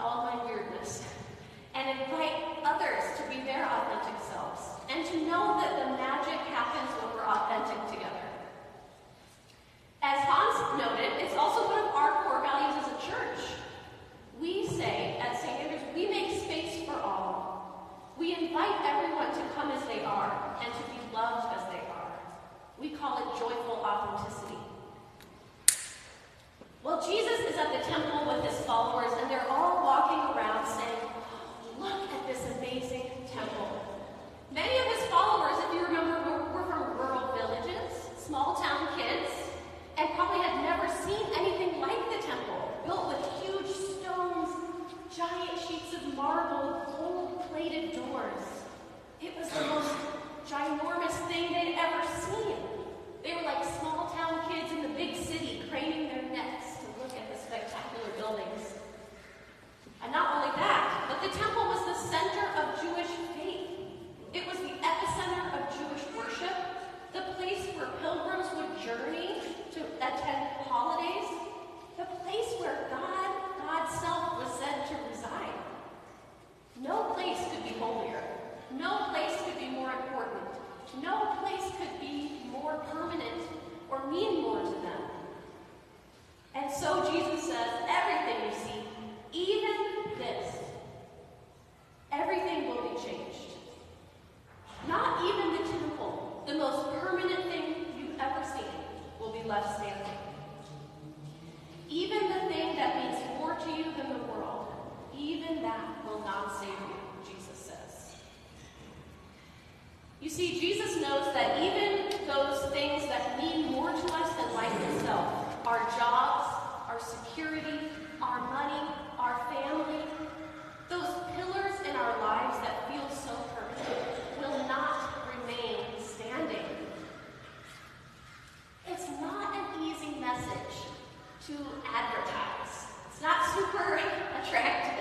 all my weirdness and invite others to be their authentic selves and to know that the magic happens when we're authentic together. You see, Jesus knows that even those things that mean more to us than life itself, our jobs, our security, our money, our family, those pillars in our lives that feel so permanent will not remain standing. It's not an easy message to advertise. It's not super attractive.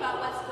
about what's